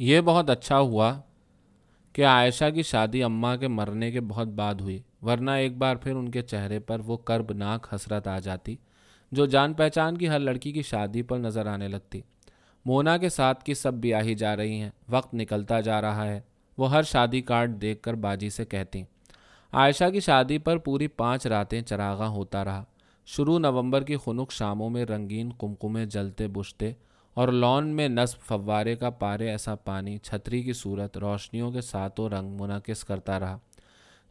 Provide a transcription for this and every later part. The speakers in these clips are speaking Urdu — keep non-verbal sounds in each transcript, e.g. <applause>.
یہ بہت اچھا ہوا کہ عائشہ کی شادی اماں کے مرنے کے بہت بعد ہوئی، ورنہ ایک بار پھر ان کے چہرے پر وہ کربناک حسرت آ جاتی، جو جان پہچان کی ہر لڑکی کی شادی پر نظر آنے لگتی۔ مونا کے ساتھ کی سب بیاہی جا رہی ہیں، وقت نکلتا جا رہا ہے، وہ ہر شادی کارڈ دیکھ کر باجی سے کہتی۔ عائشہ کی شادی پر پوری پانچ راتیں چراغاں ہوتا رہا۔ شروع نومبر کی خنک شاموں میں رنگین کمکمے جلتے بجھتے اور لون میں نصب فوارے کا پارے ایسا پانی چھتری کی صورت روشنیوں کے ساتوں رنگ منعقد کرتا رہا۔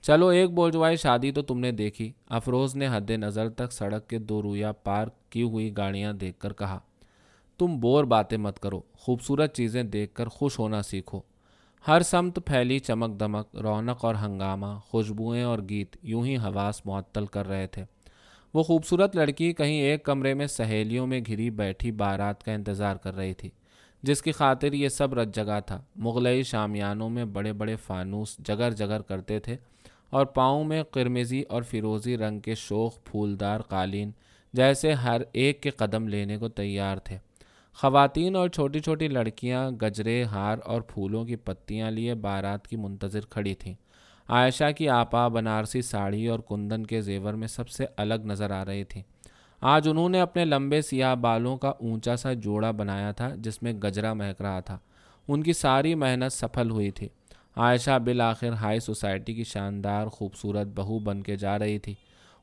چلو ایک بوجھوائی شادی تو تم نے دیکھی۔ افروز نے حد نظر تک سڑک کے دو رویا پارک کی ہوئی گاڑیاں دیکھ کر کہا، تم بور باتیں مت کرو، خوبصورت چیزیں دیکھ کر خوش ہونا سیکھو۔ ہر سمت پھیلی چمک دمک، رونق اور ہنگامہ، خوشبوئیں اور گیت یوں ہی حواس معطل کر رہے تھے۔ وہ خوبصورت لڑکی کہیں ایک کمرے میں سہیلیوں میں گھری بیٹھی بارات کا انتظار کر رہی تھی، جس کی خاطر یہ سب رت جگہ تھا۔ مغلئی شامیانوں میں بڑے بڑے فانوس جگر جگر کرتے تھے اور پاؤں میں قرمزی اور فیروزی رنگ کے شوخ پھولدار قالین جیسے ہر ایک کے قدم لینے کو تیار تھے۔ خواتین اور چھوٹی چھوٹی لڑکیاں گجرے، ہار اور پھولوں کی پتیاں لیے بارات کی منتظر کھڑی تھیں۔ عائشہ کی آپا بنارسی ساڑی اور کندن کے زیور میں سب سے الگ نظر آ رہی تھیں آج انہوں نے اپنے لمبے سیاہ بالوں کا اونچا سا جوڑا بنایا تھا جس میں گجرا مہک رہا تھا۔ ان کی ساری محنت سفل ہوئی تھی۔ عائشہ بالآخر ہائی سوسائٹی کی شاندار خوبصورت بہو بن کے جا رہی تھی۔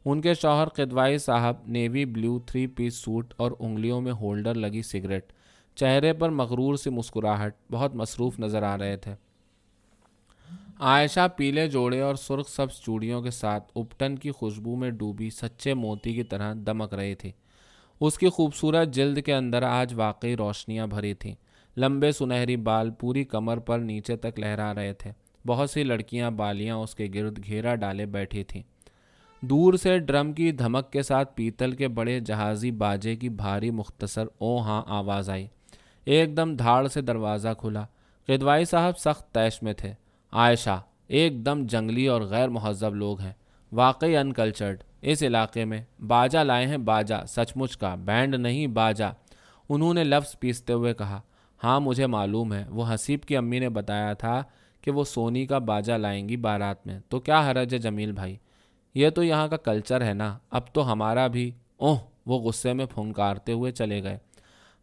ان کے شوہر قدوائی صاحب navy blue three piece suit اور انگلیوں میں ہولڈر لگی سگریٹ۔ چہرے پر مغرور سی مسکراہٹ، بہت مصروف نظر آ رہے تھے۔ عائشہ پیلے جوڑے اور سرخ سبز چوڑیوں کے ساتھ اپٹن کی خوشبو میں ڈوبی سچے موتی کی طرح دمک رہی تھی اس کی خوبصورت جلد کے اندر آج واقعی روشنیاں بھری تھیں۔ لمبے سنہری بال پوری کمر پر نیچے تک لہرا رہے تھے۔ بہت سی لڑکیاں بالیاں اس کے گرد گھیرا ڈالے بیٹھی تھیں۔ دور سے ڈرم کی دھمک کے ساتھ پیتل کے بڑے جہازی باجے کی بھاری مختصر او ہاں آواز آئی۔ ایک دم دھاڑ سے دروازہ کھلا۔ قدوائی صاحب سخت تیش میں تھے۔ عائشہ ایک دم جنگلی اور غیر مہذب لوگ ہیں۔ واقعی انکلچرڈ اس علاقے میں باجا لائے ہیں باجا، سچ مچ کا بینڈ نہیں باجا۔ انہوں نے لفظ پیستے ہوئے کہا ہاں مجھے معلوم ہے۔ وہ حسیب کی امی نے بتایا تھا کہ وہ سونی کا باجا لائیں گی بارات میں۔ تو کیا حرج ہے جمیل بھائی؟ یہ تو یہاں کا کلچر ہے نا۔ اب تو ہمارا بھی۔ اوہ، وہ غصے میں پھنکارتے ہوئے چلے گئے۔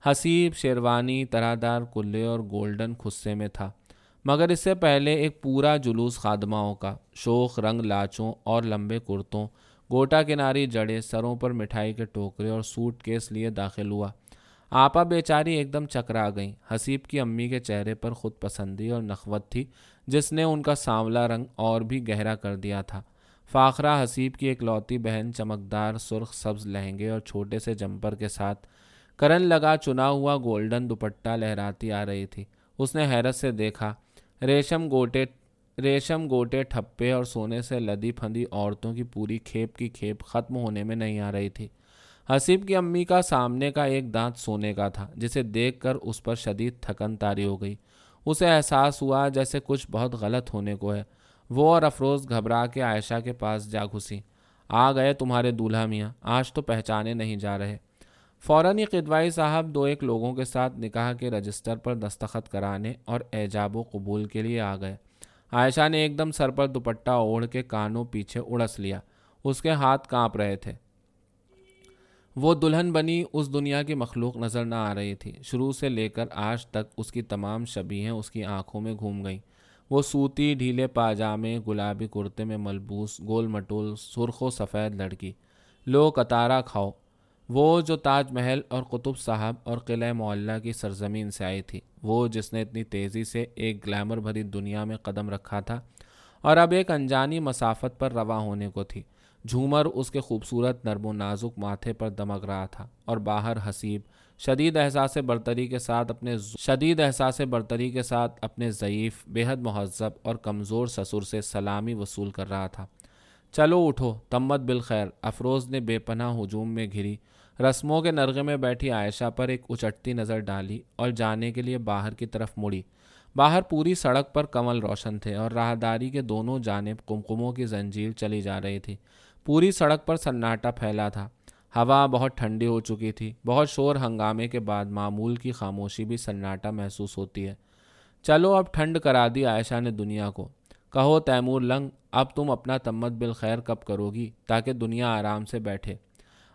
حسیب، شیروانی طرح دار کلے اور گولڈن خصے میں تھا۔ مگر اس سے پہلے ایک پورا جلوس خادماؤں کا، شوخ، رنگ لاچوں اور لمبے کرتوں، گوٹا کناری جڑے سروں پر مٹھائی کے ٹوکرے اور سوٹ کیس لیے داخل ہوا۔ آپا بیچاری ایک دم چکرا گئیں۔ حسیب کی امی کے چہرے پر خود پسندی اور نخوت تھی، جس نے ان کا سانولا رنگ اور بھی گہرا کر دیا تھا۔ فاخرہ حسیب کی ایک لوتی بہن چمکدار، سرخ سبز لہنگے اور چھوٹے سے جمپر کے ساتھ کرن لگا چنا ہوا گولڈن دوپٹہ لہراتی آ رہی تھی۔ اس نے حیرت سے دیکھا ریشم گوٹے ریشم گوٹے ٹھپے اور سونے سے لدی پھندی عورتوں کی پوری کھیپ کی کھیپ ختم ہونے میں نہیں آ رہی تھی۔ حسیب کی امی کا سامنے کا ایک دانت سونے کا تھا، جسے دیکھ کر اس پر شدید تھکن تاری ہو گئی۔ اسے احساس ہوا جیسے کچھ بہت غلط ہونے کو ہے۔ وہ اور افروز گھبرا کے عائشہ کے پاس جا گھسی آ گئے تمہارے دولہا میاں، آج تو پہچانے نہیں جا رہے۔ فوراً ہی قدوائی صاحب دو ایک لوگوں کے ساتھ نکاح کے رجسٹر پر دستخط کرانے اور ایجاب و قبول کے لیے آ گئے۔ عائشہ نے ایک دم سر پر دوپٹہ اوڑھ کے کانوں پیچھے اڑس لیا۔ اس کے ہاتھ کانپ رہے تھے۔ وہ دلہن بنی اس دنیا کی مخلوق نظر نہ آ رہی تھی۔ شروع سے لے کر آج تک اس کی تمام شبیہیں اس کی آنکھوں میں گھوم گئیں۔ وہ سوتی ڈھیلے پاجامے، گلابی کرتے میں ملبوس، گول مٹول، سرخ و سفید لڑکی۔ لو کتارا کھاؤ۔ وہ جو تاج محل اور قطب صاحب اور قلعہ معلّہ کی سرزمین سے آئی تھی، وہ جس نے اتنی تیزی سے ایک گلیمر بھری دنیا میں قدم رکھا تھا اور اب ایک انجانی مسافت پر رواں ہونے کو تھی۔ جھومر اس کے خوبصورت نرم و نازک ماتھے پر دمک رہا تھا اور باہر حسیب، شدید احساس برتری کے ساتھ اپنے شدید احساس برتری کے ساتھ اپنے ضعیف بے حد مہذب اور کمزور سسر سے سلامی وصول کر رہا تھا۔ چلو اٹھو، تمت بالخیر، افروز نے بے پناہ ہجوم میں گھری رسموں کے نرغے میں بیٹھی عائشہ پر ایک اچٹتی نظر ڈالی اور جانے کے لیے باہر کی طرف مڑی۔ باہر پوری سڑک پر کمل روشن تھے اور راہداری کے دونوں جانب کمکموں کی زنجیر چلی جا رہی تھی۔ پوری سڑک پر سناٹا پھیلا تھا۔ ہوا بہت ٹھنڈی ہو چکی تھی۔ بہت شور ہنگامے کے بعد معمول کی خاموشی بھی سناٹا محسوس ہوتی ہے۔ چلو اب ٹھنڈ کرا دی عائشہ نے دنیا کو۔ کہو تیمور لنگ، اب تم اپنا تمت بالخیر کب کرو گی تاکہ دنیا آرام سے بیٹھے۔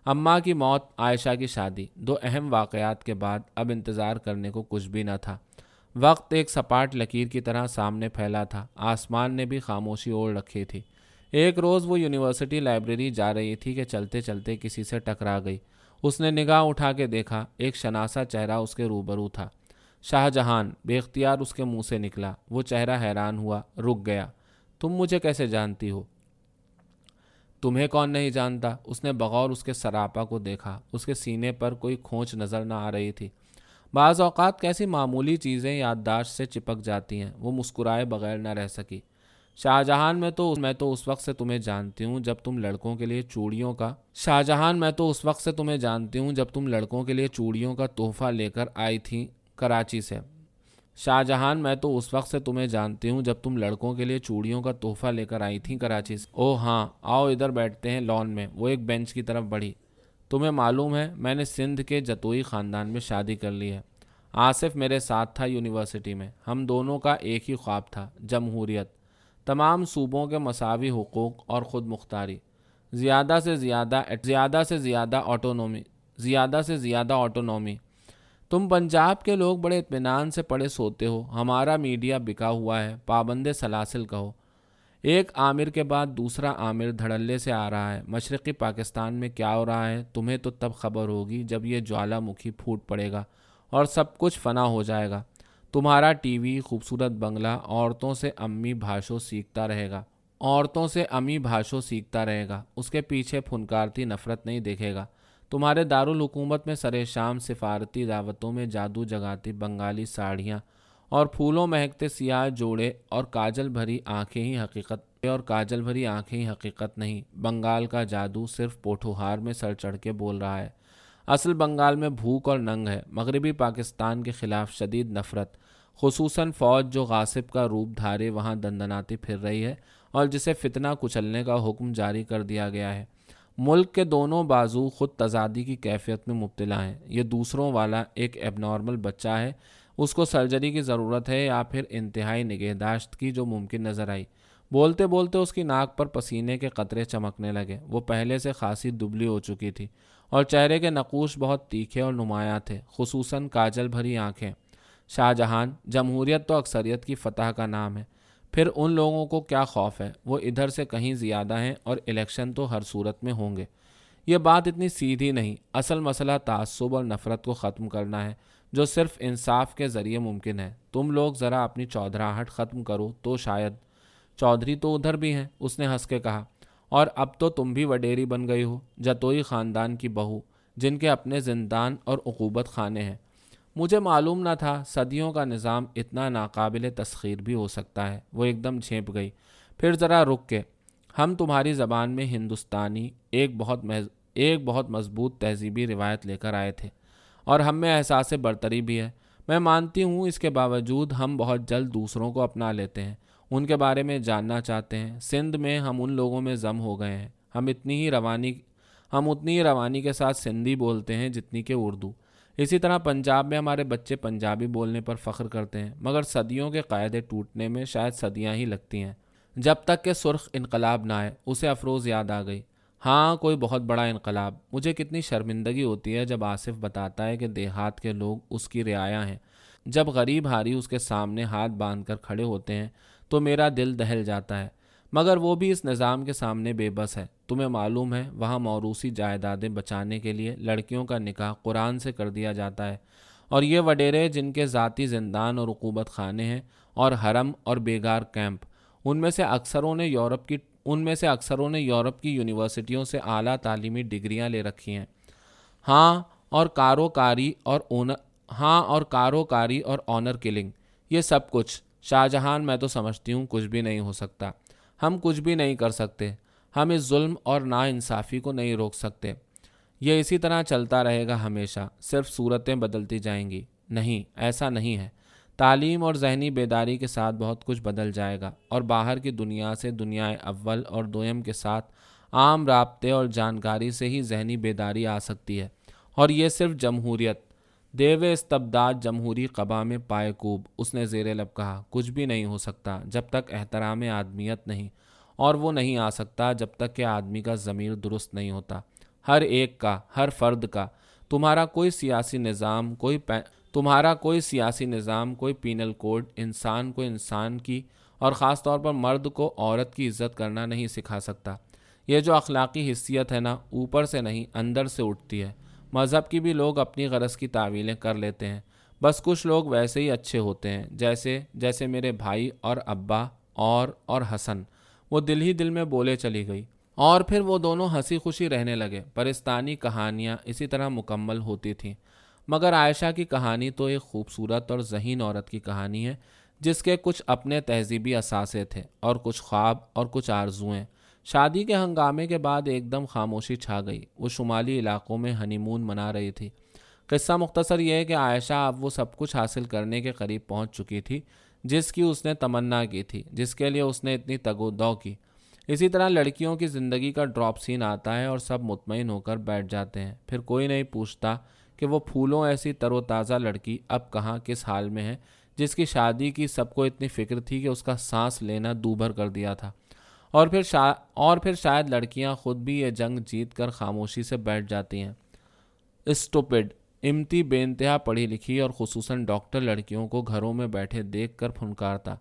اماں کی موت، عائشہ کی شادی، دو اہم واقعات کے بعد اب انتظار کرنے کو کچھ بھی نہ تھا۔ وقت ایک سپاٹ لکیر کی طرح سامنے پھیلا تھا۔ آسمان نے بھی خاموشی اوڑھ رکھی تھی۔ ایک روز وہ یونیورسٹی لائبریری جا رہی تھی کہ چلتے چلتے کسی سے ٹکرا گئی۔ اس نے نگاہ اٹھا کے دیکھا، ایک شناسا چہرہ اس کے روبرو تھا۔ شاہ جہان، بے اختیار اس کے منہ سے نکلا۔ وہ چہرہ حیران ہوا، رک گیا۔ تم مجھے کیسے جانتی ہو؟ تمہیں کون نہیں جانتا؟ اس نے بغور اس کے سراپا کو دیکھا۔ اس کے سینے پر کوئی کھونچ نظر نہ آ رہی تھی۔ بعض اوقات کیسی معمولی چیزیں یادداشت سے چپک جاتی ہیں۔ وہ مسکرائے بغیر نہ رہ سکی۔ شاہ جہان، میں تو میں تو اس وقت سے تمہیں جانتی ہوں جب تم لڑکوں کے لیے چوڑیوں کا۔ شاہ جہان، میں تو اس وقت سے تمہیں جانتی ہوں جب تم لڑکوں کے لیے چوڑیوں کا تحفہ لے کر آئی تھیں کراچی سے۔ شاہ جہان میں تو اس وقت سے تمہیں جانتی ہوں جب تم لڑکوں کے لیے چوڑیوں کا تحفہ لے کر آئی تھیں کراچی سے۔ او ہاں آؤ ادھر بیٹھتے ہیں لان میں، وہ ایک بینچ کی طرف بڑھی۔ تمہیں معلوم ہے، میں نے سندھ کے جتوئی خاندان میں شادی کر لی ہے۔ آصف میرے ساتھ تھا یونیورسٹی میں۔ ہم دونوں کا ایک ہی خواب تھا، جمہوریت۔ تمام صوبوں کے مساوی حقوق اور خود مختاری۔ زیادہ سے زیادہ زیادہ سے زیادہ آٹونومی۔ زیادہ سے زیادہ آٹونومی۔ تم پنجاب کے لوگ بڑے اطمینان سے پڑے سوتے ہو، ہمارا میڈیا بکا ہوا ہے، پابند سلاسل کہو۔ ایک عامر کے بعد دوسرا عامر دھڑلے سے آ رہا ہے۔ مشرقی پاکستان میں کیا ہو رہا ہے؟ تمہیں تو تب خبر ہوگی جب یہ جوالا مکھی پھوٹ پڑے گا اور سب کچھ فنا ہو جائے گا۔ تمہارا ٹی وی، خوبصورت بنگلہ، عورتوں سے امی بھاشو سیکھتا رہے گا۔ عورتوں سے امی بھاشو سیکھتا رہے گا۔ اس کے پیچھے پھنکارتی نفرت نہیں دیکھے گا۔ تمہارے دارالحکومت میں سر شام سفارتی دعوتوں میں جادو جگاتی بنگالی ساڑیاں اور پھولوں مہکتے سیاہ جوڑے اور کاجل بھری آنکھیں ہی حقیقت اور کاجل بھری آنکھیں ہی حقیقت نہیں۔ بنگال کا جادو صرف پوٹھوہار میں سر چڑھ کے بول رہا ہے۔ اصل بنگال میں بھوک اور ننگ ہے۔ مغربی پاکستان کے خلاف شدید نفرت، خصوصاً فوج جو غاصب کا روپ دھارے وہاں دندناتی پھر رہی ہے اور جسے فتنہ کچلنے کا حکم جاری کر دیا گیا ہے۔ ملک کے دونوں بازو خود تزادی کی کیفیت میں مبتلا ہیں۔ یہ دوسروں والا ایک ایب نارمل بچہ ہے۔ اس کو سرجری کی ضرورت ہے یا پھر انتہائی نگہداشت کی جو ممکن نظر آئی۔ بولتے بولتے اس کی ناک پر پسینے کے قطرے چمکنے لگے۔ وہ پہلے سے خاصی دبلی ہو چکی تھی اور چہرے کے نقوش بہت تیکھے اور نمایاں تھے، خصوصاً کاجل بھری آنکھیں۔ شاہ جہان، جمہوریت تو اکثریت کی فتح کا نام ہے۔ پھر ان لوگوں کو کیا خوف ہے؟ وہ ادھر سے کہیں زیادہ ہیں اور الیکشن تو ہر صورت میں ہوں گے۔ یہ بات اتنی سیدھی نہیں، اصل مسئلہ تعصب اور نفرت کو ختم کرنا ہے، جو صرف انصاف کے ذریعے ممکن ہے۔ تم لوگ ذرا اپنی چودھراہٹ ختم کرو تو شاید۔ چودھری تو ادھر بھی ہیں، اس نے ہنس کے کہا۔ اور اب تو تم بھی وڈیری بن گئی ہو، جتوئی خاندان کی بہو، جن کے اپنے زندان اور عقوبت خانے ہیں۔ مجھے معلوم نہ تھا صدیوں کا نظام اتنا ناقابل تسخیر بھی ہو سکتا ہے۔ وہ ایک دم جھینپ گئی۔ پھر ذرا رک کے، ہم تمہاری زبان میں ہندوستانی ایک بہت محض، ایک بہت مضبوط تہذیبی روایت لے کر آئے تھے۔ اور ہم میں احساس برتری بھی ہے۔ میں مانتی ہوں اس کے باوجود ہم بہت جلد دوسروں کو اپنا لیتے ہیں۔ ان کے بارے میں جاننا چاہتے ہیں۔ سندھ میں ہم ان لوگوں میں ضم ہو گئے ہیں۔ ہم اتنی ہی روانی، ہم اتنی ہی روانی کے ساتھ سندھی بولتے ہیں جتنی کہ اردو۔ اسی طرح پنجاب میں ہمارے بچے پنجابی بولنے پر فخر کرتے ہیں، مگر صدیوں کے قاعدے ٹوٹنے میں شاید صدیاں ہی لگتی ہیں۔ جب تک کہ سرخ انقلاب نہ آئے، اسے افروز یاد آ گئی۔ ہاں کوئی بہت بڑا انقلاب۔ مجھے کتنی شرمندگی ہوتی ہے جب آصف بتاتا ہے کہ دیہات کے لوگ اس کی رعایا ہیں۔ جب غریب ہاری اس کے سامنے ہاتھ باندھ کر کھڑے ہوتے ہیں، تو میرا دل دہل جاتا ہے۔ مگر وہ بھی اس نظام کے سامنے بے بس ہے۔ تمہیں معلوم ہے، وہاں موروثی جائیدادیں بچانے کے لیے لڑکیوں کا نکاح قرآن سے کر دیا جاتا ہے۔ اور یہ وڈیرے جن کے ذاتی زندان اور رقوبت خانے ہیں اور حرم اور بیگار کیمپ، ان میں سے اکثروں نے یورپ کی، ان میں سے اکثروں نے یورپ کی یونیورسٹیوں سے اعلیٰ تعلیمی ڈگریاں لے رکھی ہیں۔ ہاں اور کاروکاری اور اونر ہاں اور کاروکاری اور آنر کلنگ یہ سب کچھ۔ شاہ جہان، میں تو سمجھتی ہوں، کچھ بھی نہیں ہو سکتا۔ ہم کچھ بھی نہیں کر سکتے۔ ہم اس ظلم اور نا انصافی کو نہیں روک سکتے۔ یہ اسی طرح چلتا رہے گا ہمیشہ، صرف صورتیں بدلتی جائیں گی۔ نہیں، ایسا نہیں ہے۔ تعلیم اور ذہنی بیداری کے ساتھ بہت کچھ بدل جائے گا اور باہر کی دنیا سے دنیا اول اور دویم کے ساتھ عام رابطے اور جانکاری سے ہی ذہنی بیداری آ سکتی ہے۔ اور یہ صرف جمہوریت دیو استبداد جمہوری قبا میں پائے کوب۔ اس نے زیر لب کہا، کچھ بھی نہیں ہو سکتا جب تک احترام آدمیت نہیں، اور وہ نہیں آ سکتا جب تک کہ آدمی کا ضمیر درست نہیں ہوتا۔ ہر ایک کا، ہر فرد کا۔ تمہارا کوئی سیاسی نظام، کوئی تمہارا کوئی سیاسی نظام، کوئی پینل کوڈ انسان کو انسان کی اور خاص طور پر مرد کو عورت کی عزت کرنا نہیں سکھا سکتا۔ یہ جو اخلاقی حیثیت ہے نا، اوپر سے نہیں، اندر سے اٹھتی ہے۔ مذہب کی بھی لوگ اپنی غرض کی تعویلیں کر لیتے ہیں۔ بس کچھ لوگ ویسے ہی اچھے ہوتے ہیں، جیسے جیسے میرے بھائی اور ابا اور اور حسن۔ وہ دل ہی دل میں بولے چلی گئی۔ اور پھر وہ دونوں ہنسی خوشی رہنے لگے۔ پرستانی کہانیاں اسی طرح مکمل ہوتی تھیں۔ مگر عائشہ کی کہانی تو ایک خوبصورت اور ذہین عورت کی کہانی ہے، جس کے کچھ اپنے تہذیبی اثاثے تھے اور کچھ خواب اور کچھ آرزوئیں۔ شادی کے ہنگامے کے بعد ایک دم خاموشی چھا گئی۔ وہ شمالی علاقوں میں ہنی مون منا رہی تھی۔ قصہ مختصر یہ ہے کہ عائشہ اب وہ سب کچھ حاصل کرنے کے قریب پہنچ چکی تھی، جس کی اس نے تمنا کی تھی، جس کے لیے اس نے اتنی تگو دو کی۔ اسی طرح لڑکیوں کی زندگی کا ڈراپ سین آتا ہے اور سب مطمئن ہو کر بیٹھ جاتے ہیں۔ پھر کوئی نہیں پوچھتا کہ وہ پھولوں ایسی تر و تازہ لڑکی اب کہاں، کس حال میں ہے، جس کی شادی کی سب کو اتنی فکر تھی کہ اس کا سانس لینا دوبھر کر دیا تھا۔ اور پھر شا، اور پھر شاید لڑکیاں خود بھی یہ جنگ جیت کر خاموشی سے بیٹھ جاتی ہیں۔ اسٹوپڈ، امتی بے انتہا پڑھی لکھی اور خصوصاً ڈاکٹر لڑکیوں کو گھروں میں بیٹھے دیکھ کر پھنکارتا۔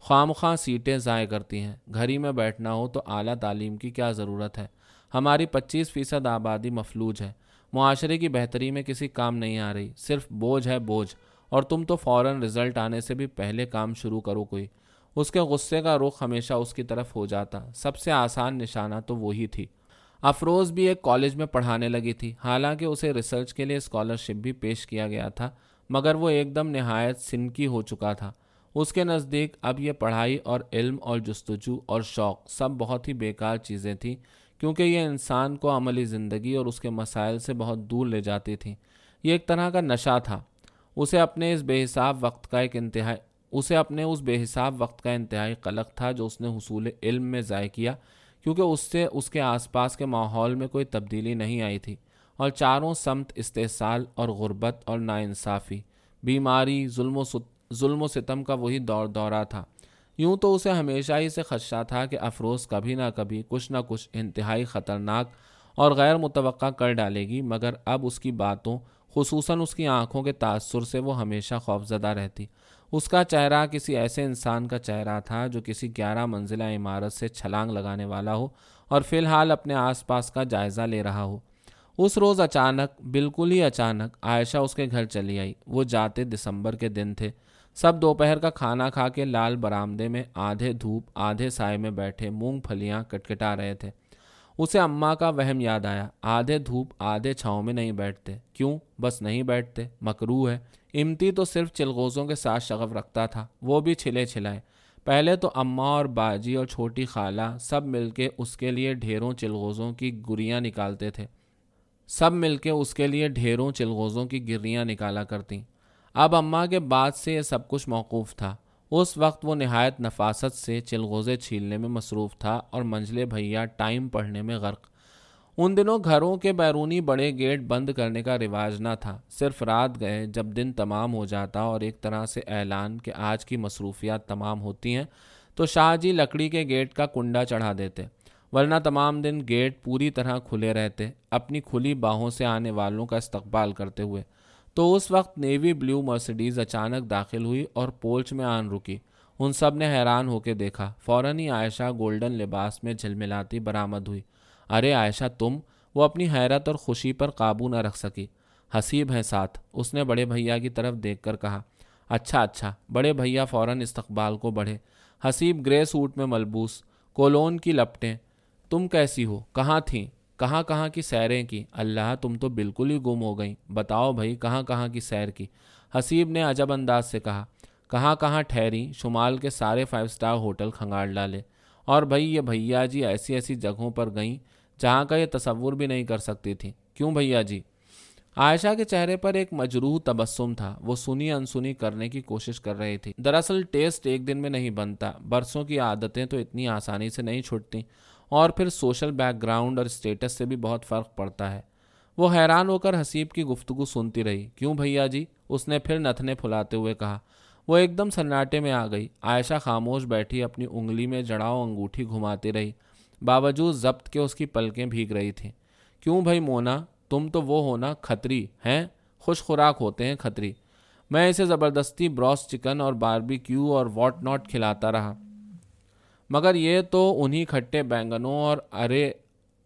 خواہ مخواہ سیٹیں ضائع کرتی ہیں۔ گھر ہی میں بیٹھنا ہو تو اعلیٰ تعلیم کی کیا ضرورت ہے؟ ہماری پچیس فیصد آبادی مفلوج ہے۔ معاشرے کی بہتری میں کسی کام نہیں آ رہی۔ صرف بوجھ ہے بوجھ۔ اور تم تو فوراً رزلٹ آنے سے بھی پہلے کام شروع کرو کوئی۔ اس کے غصے کا رخ ہمیشہ اس کی طرف ہو جاتا۔ سب سے آسان نشانہ تو وہی تھی۔ افروز بھی ایک کالج میں پڑھانے لگی تھی۔ حالانکہ اسے ریسرچ کے لیے اسکالرشپ بھی پیش کیا گیا تھا، مگر وہ ایک دم نہایت سنکی ہو چکا تھا۔ اس کے نزدیک اب یہ پڑھائی اور علم اور جستجو اور شوق سب بہت ہی بیکار چیزیں تھیں، کیونکہ یہ انسان کو عملی زندگی اور اس کے مسائل سے بہت دور لے جاتی تھیں۔ یہ ایک طرح کا نشہ تھا۔ اسے اپنے اس بے حساب وقت کا ایک انتہائی اسے اپنے اس بے حساب وقت کا انتہائی قلق تھا جو اس نے حصول علم میں ضائع کیا، کیونکہ اس سے اس کے آس پاس کے ماحول میں کوئی تبدیلی نہیں آئی تھی۔ اور چاروں سمت استحصال اور غربت اور ناانصافی، بیماری، ظلم و ظلم و ستم کا وہی دور دورہ تھا۔ یوں تو اسے ہمیشہ ہی سے خدشہ تھا کہ افروز کبھی نہ کبھی کچھ نہ کچھ انتہائی خطرناک اور غیر متوقع کر ڈالے گی، مگر اب اس کی باتوں، خصوصاً اس کی آنکھوں کے تاثر سے وہ ہمیشہ خوفزدہ رہتی۔ اس کا چہرہ کسی ایسے انسان کا چہرہ تھا جو کسی گیارہ منزلہ عمارت سے چھلانگ لگانے والا ہو اور فی الحال اپنے آس پاس کا جائزہ لے رہا ہو۔ اس روز اچانک، بالکل ہی اچانک، عائشہ اس کے گھر چلی آئی۔ وہ جاتے دسمبر کے دن تھے۔ سب دوپہر کا کھانا کھا کے لال برآمدے میں آدھے دھوپ، آدھے سائے میں بیٹھے، مونگ پھلیاں کٹکٹا رہے تھے۔ اسے اماں کا وہم یاد آیا۔ آدھے دھوپ آدھے چھاؤں میں نہیں بیٹھتے۔ کیوں؟ بس نہیں بیٹھتے۔ مکرو ہے۔ امتی تو صرف چلغوزوں کے ساتھ شغف رکھتا تھا۔ وہ بھی چھلے چھلائے۔ پہلے تو اماں اور باجی اور چھوٹی خالہ سب مل کے اس کے لیے ڈھیروں چلغوزوں کی گریاں نکالتے تھے۔ سب مل کے اس کے لیے ڈھیروں چلغوزوں کی گریاں نکالا کرتیں۔ اب اماں کے بعد سے یہ سب کچھ موقوف تھا۔ اس وقت وہ نہایت نفاست سے چلغوزے چھیلنے میں مصروف تھا اور منجلے بھیا ٹائم پڑھنے میں غرق۔ ان دنوں گھروں کے بیرونی بڑے گیٹ بند کرنے کا رواج نہ تھا۔ صرف رات گئے جب دن تمام ہو جاتا اور ایک طرح سے اعلان کہ آج کی مصروفیات تمام ہوتی ہیں، تو شاہ جی لکڑی کے گیٹ کا کنڈا چڑھا دیتے۔ ورنہ تمام دن گیٹ پوری طرح کھلے رہتے، اپنی کھلی باہوں سے آنے والوں کا استقبال کرتے ہوئے۔ تو اس وقت نیوی بلیو مرسڈیز اچانک داخل ہوئی اور پولچ میں آن رکی۔ ان سب نے حیران ہو کے دیکھا۔ فوراً ہی عائشہ گولڈن لباس میں جھلملاتی برآمد ہوئی۔ ارے عائشہ، تم وہ اپنی حیرت اور خوشی پر قابو نہ رکھ سکی۔ حسیب ہیں ساتھ۔ اس نے بڑے بھیا کی طرف دیکھ کر کہا اچھا اچھا۔ بڑے بھیا فوراً استقبال کو بڑھے۔ حسیب گرے سوٹ میں ملبوس، کولون کی لپٹیں۔ تم کیسی ہو؟ کہاں تھیں؟ کہاں کہاں کی سیریں کی؟ اللہ، تم تو بالکل ہی گم ہو گئیں۔ بتاؤ بھائی، کہاں کہاں کی سیر کی؟ حسیب نے عجب انداز سے کہا، کہاں کہاں ٹھہری، شمال کے سارے فائیو سٹار ہوٹل کھنگاڑ ڈالے۔ اور بھائی، یہ بھیا جی ایسی ایسی جگہوں پر گئیں جہاں کا یہ تصور بھی نہیں کر سکتی تھی۔ کیوں بھیا جی؟ عائشہ کے چہرے پر ایک مجروح تبسم تھا۔ وہ سنی انسنی کرنے کی کوشش کر رہی تھی۔ دراصل ٹیسٹ ایک دن میں نہیں بنتا۔ برسوں کی عادتیں تو اتنی آسانی سے نہیں چھوٹتی اور پھر سوشل بیک گراؤنڈ اور اسٹیٹس سے بھی بہت فرق پڑتا ہے۔ وہ حیران ہو کر حسیب کی گفتگو سنتی رہی۔ کیوں بھیا جی؟ اس نے پھر نتنے پھلاتے ہوئے کہا۔ وہ ایک دم سناٹے میں آ گئی۔ عائشہ خاموش بیٹھی اپنی انگلی میں جڑاؤ انگوٹھی گھماتی رہی۔ باوجود ضبط کے اس کی پلکیں بھیگ رہی تھیں۔ کیوں بھائی مونا؟ تم تو وہ ہونا کھتری، ہیں؟ خوش خوراک ہوتے ہیں کھتری۔ میں اسے زبردستی براس چکن اور باربی کیو اور واٹ ناٹ کھلاتا رہا۔ مگر یہ تو انہی کھٹے بینگنوں اور ارے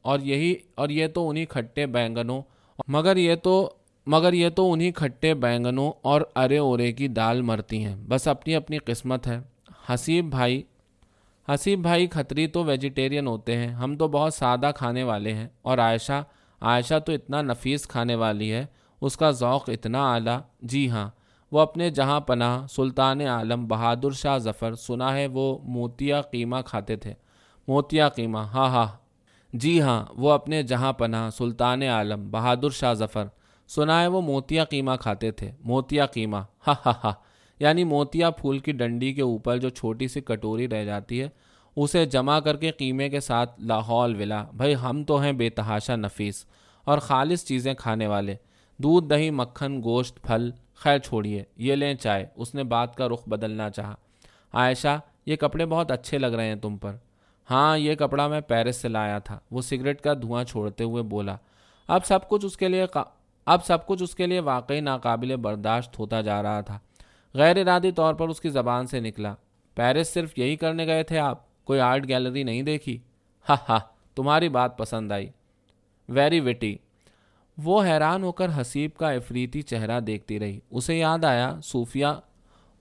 اور یہی اور یہ تو انہی کھٹے بینگنوں مگر یہ تو مگر یہ تو انہی کھٹے بینگنوں اور ارے اورے کی دال مرتی ہیں۔ بس اپنی اپنی قسمت ہے۔ حسیب بھائی حسیب بھائی کھتری تو ویجیٹیرین ہوتے ہیں۔ ہم تو بہت سادہ کھانے والے ہیں۔ اور عائشہ عائشہ تو اتنا نفیس کھانے والی ہے۔ اس کا ذوق اتنا اعلیٰ۔ جی ہاں۔ وہ اپنے جہاں پناہ، سلطان عالم، بہادر شاہ ظفر، سنا ہے وہ موتیا قیمہ کھاتے تھے۔ موتیا قیمہ ہاں ہاں۔ جی ہاں وہ اپنے جہاں پناہ، سلطان عالم، بہادر شاہ ظفر، سنا ہے وہ موتیا قیمہ کھاتے تھے۔ موتیا قیمہ ہا ہا ہا یعنی موتیا پھول کی ڈنڈی کے اوپر جو چھوٹی سی کٹوری رہ جاتی ہے، اسے جمع کر کے قیمے کے ساتھ لاہور ولا۔ بھائی ہم تو ہیں بے تحاشا نفیس اور خالص چیزیں کھانے والے۔ دودھ، دہی، مکھن، گوشت، پھل۔ خیر چھوڑیے یہ لیں چائے۔ اس نے بات کا رخ بدلنا چاہا۔ عائشہ، یہ کپڑے بہت اچھے لگ رہے ہیں تم پر۔ ہاں یہ کپڑا میں پیرس سے لایا تھا۔ وہ سگریٹ کا دھواں چھوڑتے ہوئے بولا، اب سب کچھ اس کے لیے اب سب کچھ اس کے لیے واقعی ناقابل برداشت ہوتا جا رہا تھا۔ غیر ارادی طور پر اس کی زبان سے نکلا۔ پیرس صرف یہی کرنے گئے تھے آپ؟ کوئی آرٹ گیلری نہیں دیکھی؟ ہاں ہاں تمہاری بات پسند آئی۔ ویری وٹی وہ حیران ہو کر حسیب کا افریتی چہرہ دیکھتی رہی۔ اسے یاد آیا صوفیہ،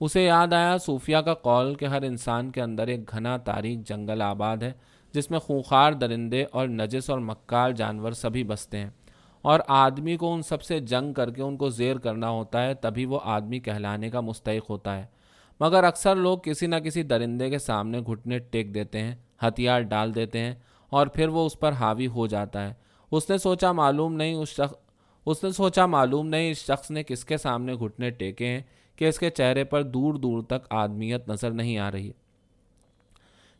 اسے یاد آیا صوفیہ کا قول کہ ہر انسان کے اندر ایک گھنا تاریخ جنگل آباد ہے، جس میں خونخوار درندے اور نجس اور مکار جانور سبھی بستے ہیں۔ اور آدمی کو ان سب سے جنگ کر کے ان کو زیر کرنا ہوتا ہے، تبھی وہ آدمی کہلانے کا مستحق ہوتا ہے۔ مگر اکثر لوگ کسی نہ کسی درندے کے سامنے گھٹنے ٹیک دیتے ہیں، ہتھیار ڈال دیتے ہیں اور پھر وہ اس پر حاوی ہو جاتا ہے۔ اس نے سوچا معلوم نہیں اس شخص، اس نے سوچا معلوم نہیں اس شخص نے کس کے سامنے گھٹنے ٹیکے ہیں کہ اس کے چہرے پر دور دور تک آدمیت نظر نہیں آ رہی۔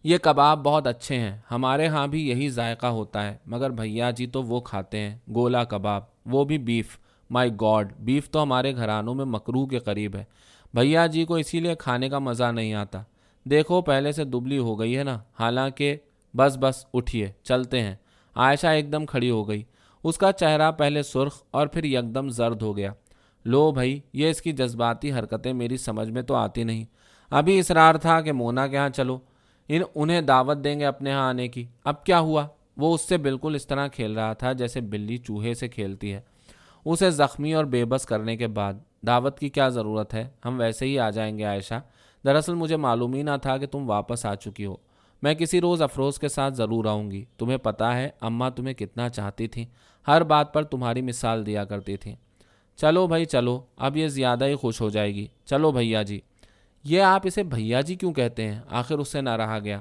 یہ کباب بہت اچھے ہیں، ہمارے ہاں بھی یہی ذائقہ ہوتا ہے، مگر بھیا جی تو وہ کھاتے ہیں، گولا کباب، وہ بھی بیف۔ مائی گاڈ، بیف تو ہمارے گھرانوں میں مکرو کے قریب ہے۔ بھیا جی کو اسی لیے کھانے کا مزہ نہیں آتا۔ دیکھو پہلے سے دبلی ہو گئی ہے نا، حالانکہ بس بس اٹھیے، چلتے ہیں۔ عائشہ ایک دم کھڑی ہو گئی۔ اس کا چہرہ پہلے سرخ اور پھر یکدم زرد ہو گیا۔ لو بھائی، یہ اس کی جذباتی حرکتیں میری سمجھ میں تو آتی نہیں۔ ابھی اصرار تھا کہ مونا کے ہاں چلو۔ ان، انہیں دعوت دیں گے اپنے ہاں آنے کی۔ اب کیا ہوا؟ وہ اس سے بالکل اس طرح کھیل رہا تھا جیسے بلی چوہے سے کھیلتی ہے۔ اسے زخمی اور بے بس کرنے کے بعد دعوت کی کیا ضرورت ہے؟ ہم ویسے ہی آ جائیں گے عائشہ۔ دراصل مجھے معلوم ہی نہ تھا کہ تم واپس آ چکی ہو۔ میں کسی روز افروز کے ساتھ ضرور آؤں گی۔ تمہیں پتا ہے، اماں تمہیں کتنا چاہتی تھیں۔ ہر بات پر تمہاری مثال دیا کرتی تھیں۔ چلو بھائی، چلو۔ اب یہ زیادہ ہی خوش ہو جائے گی۔ چلو بھیا جی۔ یہ آپ اسے بھیا جی کیوں کہتے ہیں؟ آخر اس سے نہ رہا گیا۔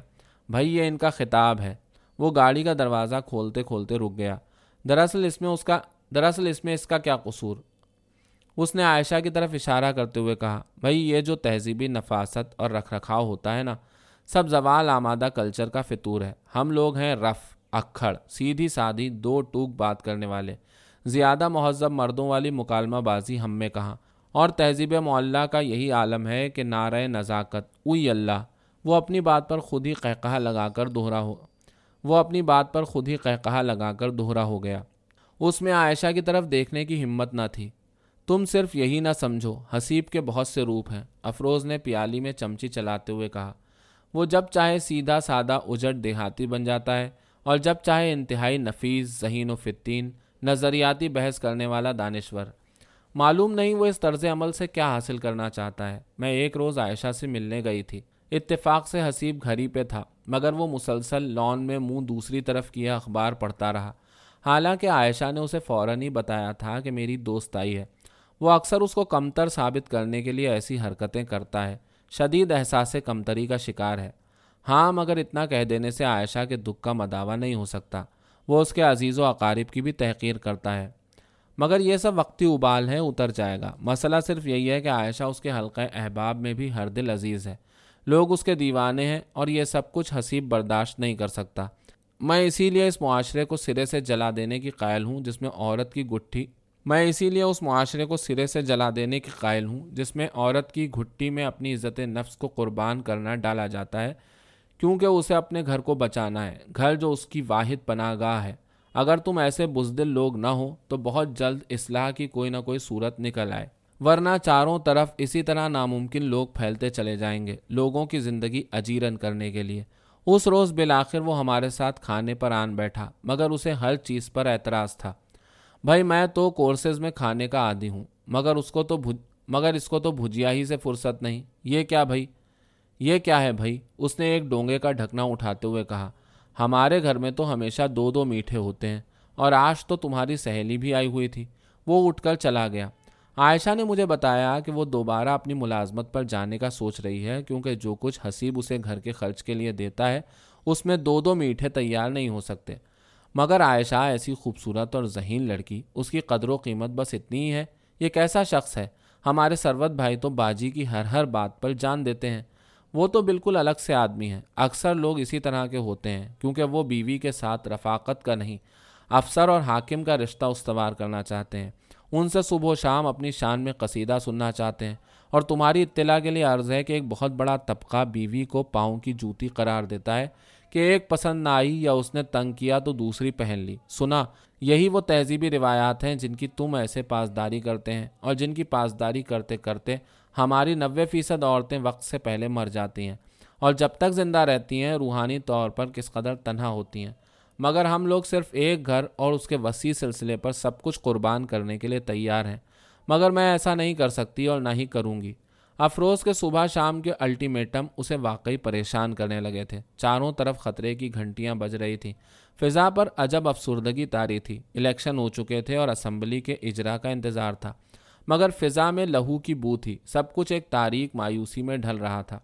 بھائی، یہ ان کا خطاب ہے۔ وہ گاڑی کا دروازہ کھولتے کھولتے رک گیا۔ دراصل اس میں اس کا، دراصل اس میں اس کا کیا قصور؟ اس نے عائشہ کی طرف اشارہ کرتے ہوئے کہا، بھائی، یہ جو تہذیبی نفاست اور رکھ رکھاؤ ہوتا ہے نا سب زوال آمادہ کلچر کا فطور ہے۔ ہم لوگ ہیں رف، اکھڑ، سیدھی سادھی دو ٹوک بات کرنے والے۔ زیادہ مہذب مردوں والی مکالمہ بازی ہم میں کہاں؟ اور تہذیب معلّہ کا یہی عالم ہے کہ نعرہ نزاکت، اوئی اللہ، وہ اپنی بات پر خود ہی قہقہ لگا کر دوہرا ہو، وہ اپنی بات پر خود ہی قہقہ لگا کر دوہرا ہو گیا۔ اس میں عائشہ کی طرف دیکھنے کی ہمت نہ تھی۔ تم صرف یہی نہ سمجھو، حسیب کے بہت سے روپ ہیں۔ افروز نے پیالی میں چمچی چلاتے ہوئے کہا وہ جب چاہے سیدھا سادہ اجٹ دیہاتی بن جاتا ہے اور جب چاہے انتہائی نفیس، ذہین و فتین نظریاتی بحث کرنے والا دانشور۔ معلوم نہیں وہ اس طرز عمل سے کیا حاصل کرنا چاہتا ہے۔ میں ایک روز عائشہ سے ملنے گئی تھی۔ اتفاق سے حسیب گھری پہ تھا، مگر وہ مسلسل لان میں منہ دوسری طرف کیا اخبار پڑھتا رہا۔ حالانکہ عائشہ نے اسے فوراً ہی بتایا تھا کہ میری دوست آئی ہے۔ وہ اکثر اس کو کمتر ثابت کرنے کے لیے ایسی حرکتیں کرتا ہے۔ شدید احساس کمتری کا شکار ہے۔ ہاں مگر اتنا کہہ دینے سے عائشہ کے دکھ کا مداوع نہیں ہو سکتا۔ وہ اس کے عزیز و اقارب کی بھی تحقیر کرتا ہے۔ مگر یہ سب وقتی ابال ہے اتر جائے گا۔ مسئلہ صرف یہی ہے کہ عائشہ اس کے حلقہ احباب میں بھی ہر دل عزیز ہے۔ لوگ اس کے دیوانے ہیں اور یہ سب کچھ حسیب برداشت نہیں کر سکتا۔ میں اسی لیے اس معاشرے کو سرے سے جلا دینے کی قائل ہوں جس میں عورت کی گٹھی میں اسی لیے اس معاشرے کو سرے سے جلا دینے کی قائل ہوں، جس میں عورت کی گھٹی میں اپنی عزت نفس کو قربان کرنا ڈالا جاتا ہے، کیونکہ اسے اپنے گھر کو بچانا ہے، گھر جو اس کی واحد پناہ گاہ ہے۔ اگر تم ایسے بزدل لوگ نہ ہو، تو بہت جلد اصلاح کی کوئی نہ کوئی صورت نکل آئے۔ ورنہ چاروں طرف اسی طرح ناممکن لوگ پھیلتے چلے جائیں گے، لوگوں کی زندگی اجیرن کرنے کے لیے۔ اس روز بالآخر وہ ہمارے ساتھ کھانے پر آن بیٹھا، مگر اسے ہر چیز پر اعتراض تھا۔ بھائی میں تو کورسز میں کھانے کا عادی ہوں، مگر اس کو تو بھج، مگر اس کو تو بھجیا ہی سے فرصت نہیں۔ یہ کیا بھائی؟ یہ کیا ہے بھائی؟ اس نے ایک ڈونگے کا ڈھکنا اٹھاتے ہوئے کہا، ہمارے گھر میں تو ہمیشہ دو دو میٹھے ہوتے ہیں، اور آج تو تمہاری سہیلی بھی آئی ہوئی تھی۔ وہ اٹھ کر چلا گیا۔ عائشہ نے مجھے بتایا کہ وہ دوبارہ اپنی ملازمت پر جانے کا سوچ رہی ہے، کیونکہ جو کچھ حسیب اسے گھر کے خرچ کے لیے دیتا ہے، اس میں دو دو میٹھے تیار نہیں ہو سکتے۔ مگر عائشہ ایسی خوبصورت اور ذہین لڑکی، اس کی قدر و قیمت بس اتنی ہی ہے۔ یہ کیسا شخص ہے؟ ہمارے سروت بھائی تو باجی کی ہر ہر بات پر جان دیتے ہیں۔ وہ تو بالکل الگ سے آدمی ہیں۔ اکثر لوگ اسی طرح کے ہوتے ہیں، کیونکہ وہ بیوی کے ساتھ رفاقت کا نہیں، افسر اور حاکم کا رشتہ استوار کرنا چاہتے ہیں۔ ان سے صبح و شام اپنی شان میں قصیدہ سننا چاہتے ہیں۔ اور تمہاری اطلاع کے لیے عرض ہے کہ ایک بہت بڑا طبقہ بیوی کو پاؤں کی جوتی قرار دیتا ہے۔ کہ ایک پسند نہ آئی یا اس نے تنگ کیا تو دوسری پہن لی۔ سنا، یہی وہ تہذیبی روایات ہیں جن کی تم ایسے پاسداری کرتے ہیں اور جن کی پاسداری کرتے کرتے ہماری نوے فیصد عورتیں وقت سے پہلے مر جاتی ہیں اور جب تک زندہ رہتی ہیں، روحانی طور پر کس قدر تنہا ہوتی ہیں۔ مگر ہم لوگ صرف ایک گھر اور اس کے وسیع سلسلے پر سب کچھ قربان کرنے کے لیے تیار ہیں۔ مگر میں ایسا نہیں کر سکتی اور نہ ہی کروں گی۔ افروز کے صبح شام کے الٹیمیٹم اسے واقعی پریشان کرنے لگے تھے۔ چاروں طرف خطرے کی گھنٹیاں بج رہی تھیں۔ فضا پر عجب افسردگی تاری تھی۔ الیکشن ہو چکے تھے اور اسمبلی کے اجرا کا انتظار تھا۔ مگر فضا میں لہو کی بو تھی۔ سب کچھ ایک تاریخ مایوسی میں ڈھل رہا تھا۔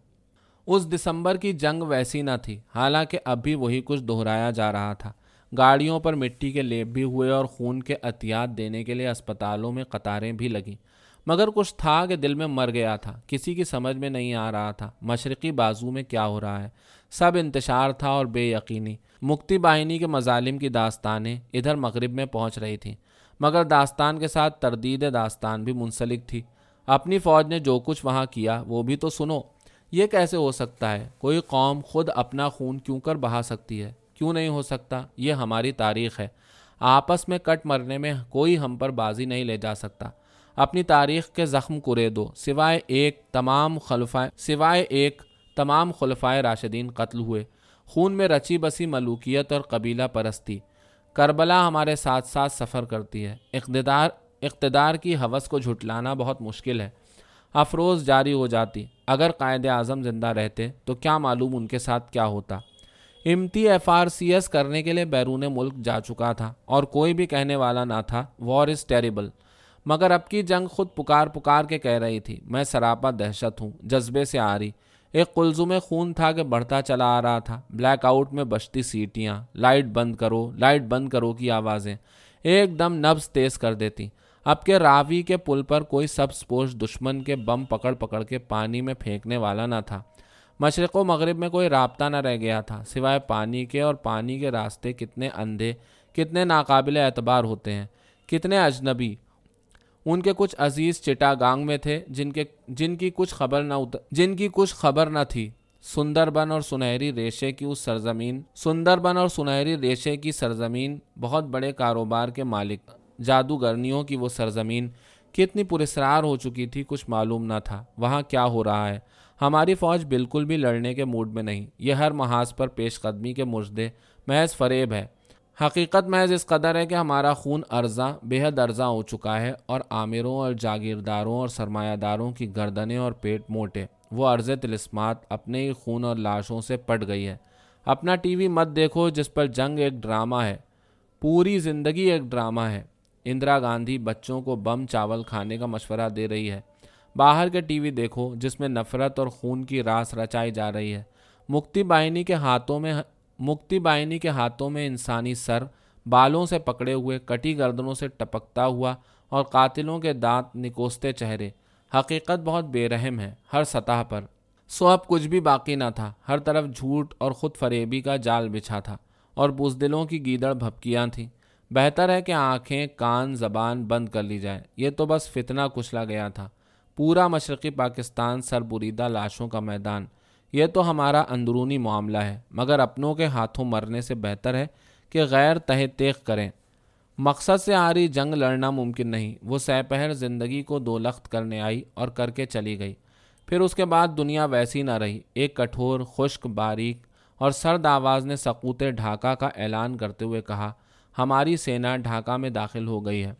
اس دسمبر کی جنگ ویسی نہ تھی۔ حالانکہ اب بھی وہی کچھ دہرایا جا رہا تھا۔ گاڑیوں پر مٹی کے لیپ بھی ہوئے اور خون کے احتیاط دینے کے لیے اسپتالوں میں قطاریں بھی لگیں۔ مگر کچھ تھا کہ دل میں مر گیا تھا، کسی کی سمجھ میں نہیں آ رہا تھا۔ مشرقی بازو میں کیا ہو رہا ہے؟ سب انتشار تھا اور بے یقینی۔ مکتی باہنی کے مظالم کی داستانیں ادھر مغرب میں پہنچ رہی تھیں، مگر داستان کے ساتھ تردید داستان بھی منسلک تھی۔ اپنی فوج نے جو کچھ وہاں کیا، وہ بھی تو سنو۔ یہ کیسے ہو سکتا ہے؟ کوئی قوم خود اپنا خون کیوں کر بہا سکتی ہے؟ کیوں نہیں ہو سکتا؟ یہ ہماری تاریخ ہے۔ آپس میں کٹ مرنے میں کوئی ہم پر بازی نہیں لے جا سکتا۔ اپنی تاریخ کے زخم کرے دو، سوائے ایک تمام خلفائے، سوائے ایک تمام خلفائے راشدین قتل ہوئے۔ خون میں رچی بسی ملوکیت اور قبیلہ پرستی۔ کربلا ہمارے ساتھ ساتھ سفر کرتی ہے۔ اقتدار اقتدار کی حوث کو جھٹلانا بہت مشکل ہے۔ افروز جاری ہو جاتی۔ اگر قائد اعظم زندہ رہتے تو کیا معلوم ان کے ساتھ کیا ہوتا۔ امتی ایف آر سی ایس کرنے کے لیے بیرون ملک جا چکا تھا اور کوئی بھی کہنے والا نہ تھا۔ وار از ٹیریبل مگر اب کی جنگ خود پکار پکار کے کہہ رہی تھی، میں سراپا دہشت ہوں، جذبے سے آ رہی۔ ایک قلزم خون تھا کہ بڑھتا چلا آ رہا تھا۔ بلیک آؤٹ میں بچتی سیٹیاں، لائٹ بند کرو، لائٹ بند کرو کی آوازیں۔ ایک دم نبز تیز کر دیتی۔ اب کے راوی کے پل پر کوئی سب سپوش دشمن کے بم پکڑ پکڑ کے پانی میں پھینکنے والا نہ تھا۔ مشرق و مغرب میں کوئی رابطہ نہ رہ گیا تھا، سوائے پانی کے اور پانی کے راستے کتنے اندھے، کتنے ناقابل اعتبار ہوتے ہیں۔ کتنے اجنبی ان کے کچھ عزیز چٹا گانگ میں تھے، جن کے جن کی کچھ خبر نہ جن کی کچھ خبر نہ تھی۔ سندر بن اور سنہری ریشے کی اس سرزمین۔ سندر بن اور سنہری ریشے کی سرزمین بہت بڑے کاروبار کے مالک، جادوگرنیوں کی وہ سرزمین۔ کتنی پرسرار ہو چکی تھی، کچھ معلوم نہ تھا۔ وہاں کیا ہو رہا ہے؟ ہماری فوج بالکل بھی لڑنے کے موڈ میں نہیں۔ یہ ہر محاذ پر پیش قدمی کے مجدے محض فریب ہے۔ حقیقت محض اس قدر ہے کہ ہمارا خون ارزاں بے حد ارزاں ہو چکا ہے اور عامروں اور جاگیرداروں اور سرمایہ داروں کی گردنیں اور پیٹ موٹے۔ وہ عرض تلسمات اپنے ہی خون اور لاشوں سے پٹ گئی ہے۔ اپنا ٹی وی مت دیکھو جس پر جنگ ایک ڈرامہ ہے۔ پوری زندگی ایک ڈرامہ ہے۔ اندرا گاندھی بچوں کو بم چاول کھانے کا مشورہ دے رہی ہے۔ باہر کے ٹی وی دیکھو جس میں نفرت اور خون کی راس رچائی جا رہی ہے۔ مکتی بائنی کے ہاتھوں میں مکتی بائنی کے ہاتھوں میں انسانی سر، بالوں سے پکڑے ہوئے کٹی گردنوں سے ٹپکتا ہوا اور قاتلوں کے دانت نکوستے چہرے۔ حقیقت بہت بے رحم ہے ہر سطح پر۔ سو اب کچھ بھی باقی نہ تھا۔ ہر طرف جھوٹ اور خود فریبی کا جال بچھا تھا اور بزدلوں کی گیدڑ بھپکیاں تھیں۔ بہتر ہے کہ آنکھیں، کان، زبان بند کر لی جائے۔ یہ تو بس فتنہ کچلا گیا تھا۔ پورا مشرقی پاکستان سر بریدہ لاشوں کا میدان۔ یہ تو ہمارا اندرونی معاملہ ہے، مگر اپنوں کے ہاتھوں مرنے سے بہتر ہے کہ غیر تہ تیخ کریں۔ مقصد سے آ رہی جنگ لڑنا ممکن نہیں۔ وہ سہ پہر زندگی کو دو لخت کرنے آئی اور کر کے چلی گئی۔ پھر اس کے بعد دنیا ویسی نہ رہی۔ ایک کٹھور، خشک، باریک اور سرد آواز نے سقوت ڈھاکہ کا اعلان کرتے ہوئے کہا، ہماری سینا ڈھاکہ میں داخل ہو گئی ہے۔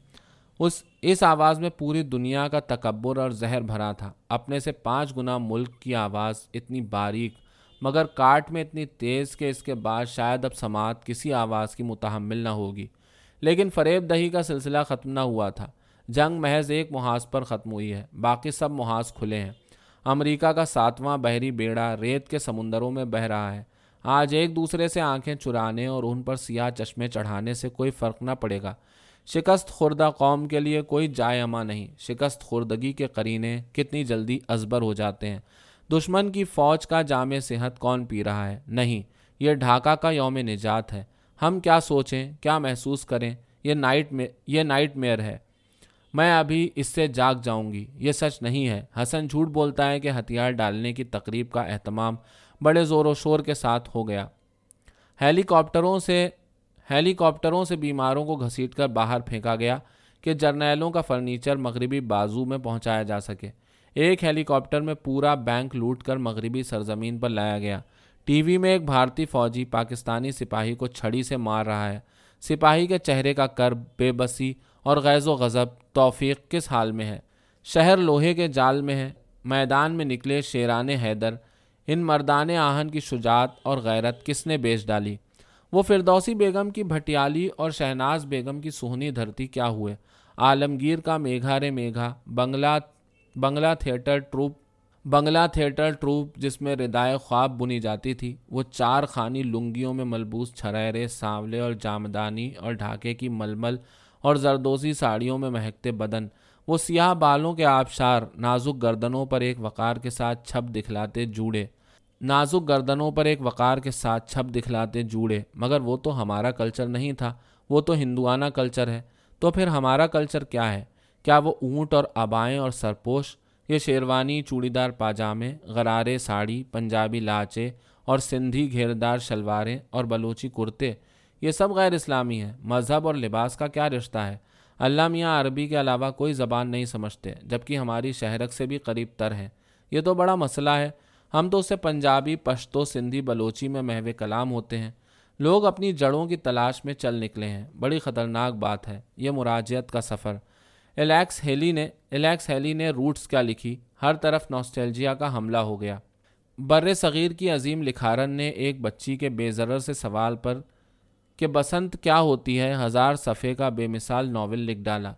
اس اس آواز میں پوری دنیا کا تکبر اور زہر بھرا تھا۔ اپنے سے پانچ گنا ملک کی آواز اتنی باریک، مگر کاٹ میں اتنی تیز کہ اس کے بعد شاید اب سماعت کسی آواز کی متحمل نہ ہوگی۔ لیکن فریب دہی کا سلسلہ ختم نہ ہوا تھا۔ جنگ محض ایک محاذ پر ختم ہوئی ہے۔ باقی سب محاذ کھلے ہیں۔ امریکہ کا ساتواں بحری بیڑا ریت کے سمندروں میں بہہ رہا ہے۔ آج ایک دوسرے سے آنکھیں چرانے اور ان پر سیاہ چشمے چڑھانے سے کوئی فرق نہ پڑے گا۔ شکست خوردہ قوم کے لیے کوئی جائے اما نہیں۔ شکست خوردگی کے قرینے کتنی جلدی ازبر ہو جاتے ہیں۔ دشمن کی فوج کا جامع صحت کون پی رہا ہے؟ نہیں، یہ ڈھاکہ کا یوم نجات ہے۔ ہم کیا سوچیں، کیا محسوس کریں؟ یہ نائٹ میں، یہ نائٹ میئر ہے۔ میں ابھی اس سے جاگ جاؤں گی۔ یہ سچ نہیں ہے۔ حسن جھوٹ بولتا ہے کہ ہتھیار ڈالنے کی تقریب کا اہتمام بڑے زور و شور کے ساتھ ہو گیا۔ ہیلی کاپٹروں سے ہیلی کاپٹروں سے بیماروں کو گھسیٹ کر باہر پھینکا گیا کہ جرنیلوں کا فرنیچر مغربی بازو میں پہنچایا جا سکے۔ ایک ہیلی کاپٹر میں پورا بینک لوٹ کر مغربی سرزمین پر لایا گیا۔ ٹی وی میں ایک بھارتی فوجی پاکستانی سپاہی کو چھڑی سے مار رہا ہے۔ سپاہی کے چہرے کا کرب، بے بسی اور غیظ و غضب توفیق کس حال میں ہے؟ شہر لوہے کے جال میں ہے۔ میدان میں نکلے شیران حیدر۔ ان مردان آہن کی شجاعت اور غیرت کس نے بیچ ڈالی؟ وہ فردوسی بیگم کی بھٹیالی اور شہناز بیگم کی سہنی دھرتی کیا ہوئے؟ عالمگیر کا میگھا رے Megha, Bangla Bangla theatre troupe, Bangla theatre troupe جس میں ردائے خواب بنی جاتی تھی، وہ چار خانی لنگیوں میں ملبوس چھریرے سانولے اور جامدانی اور ڈھاکے کی ململ اور زردوزی ساڑیوں میں مہکتے بدن۔ وہ سیاہ بالوں کے آبشار، نازک گردنوں پر ایک وقار کے ساتھ چھپ دکھلاتے جوڑے۔ نازک گردنوں پر ایک وقار کے ساتھ چھپ دکھلاتے جوڑے، مگر وہ تو ہمارا کلچر نہیں تھا، وہ تو ہندوانہ کلچر ہے۔ تو پھر ہمارا کلچر کیا ہے؟ کیا وہ اونٹ اور آبائیں اور سرپوش یہ شیروانی چوڑی دار پاجامے، غرارے ساڑی، پنجابی لاچے اور سندھی گھیردار شلواریں اور بلوچی کرتے؟ یہ سب غیر اسلامی ہیں۔ مذہب اور لباس کا کیا رشتہ ہے؟ اللہ میاں عربی کے علاوہ کوئی زبان نہیں سمجھتے، جبکہ ہماری شہرک سے بھی قریب تر ہیں۔ یہ تو بڑا مسئلہ ہے۔ ہم تو اسے پنجابی، پشتو، سندھی، بلوچی میں محو کلام ہوتے ہیں۔ لوگ اپنی جڑوں کی تلاش میں چل نکلے ہیں۔ بڑی خطرناک بات ہے۔ یہ مراجعت کا سفر۔ الیکس ہیلی نے، الیکس ہیلی نے روٹس کیا لکھی۔ ہر طرف نوسٹیلجیا کا حملہ ہو گیا۔ بر صغیر کی عظیم لکھارن نے ایک بچی کے بے ضرر سے سوال پر کہ بسنت کیا ہوتی ہے؟ ہزار صفحے کا بے مثال ناول لکھ ڈالا۔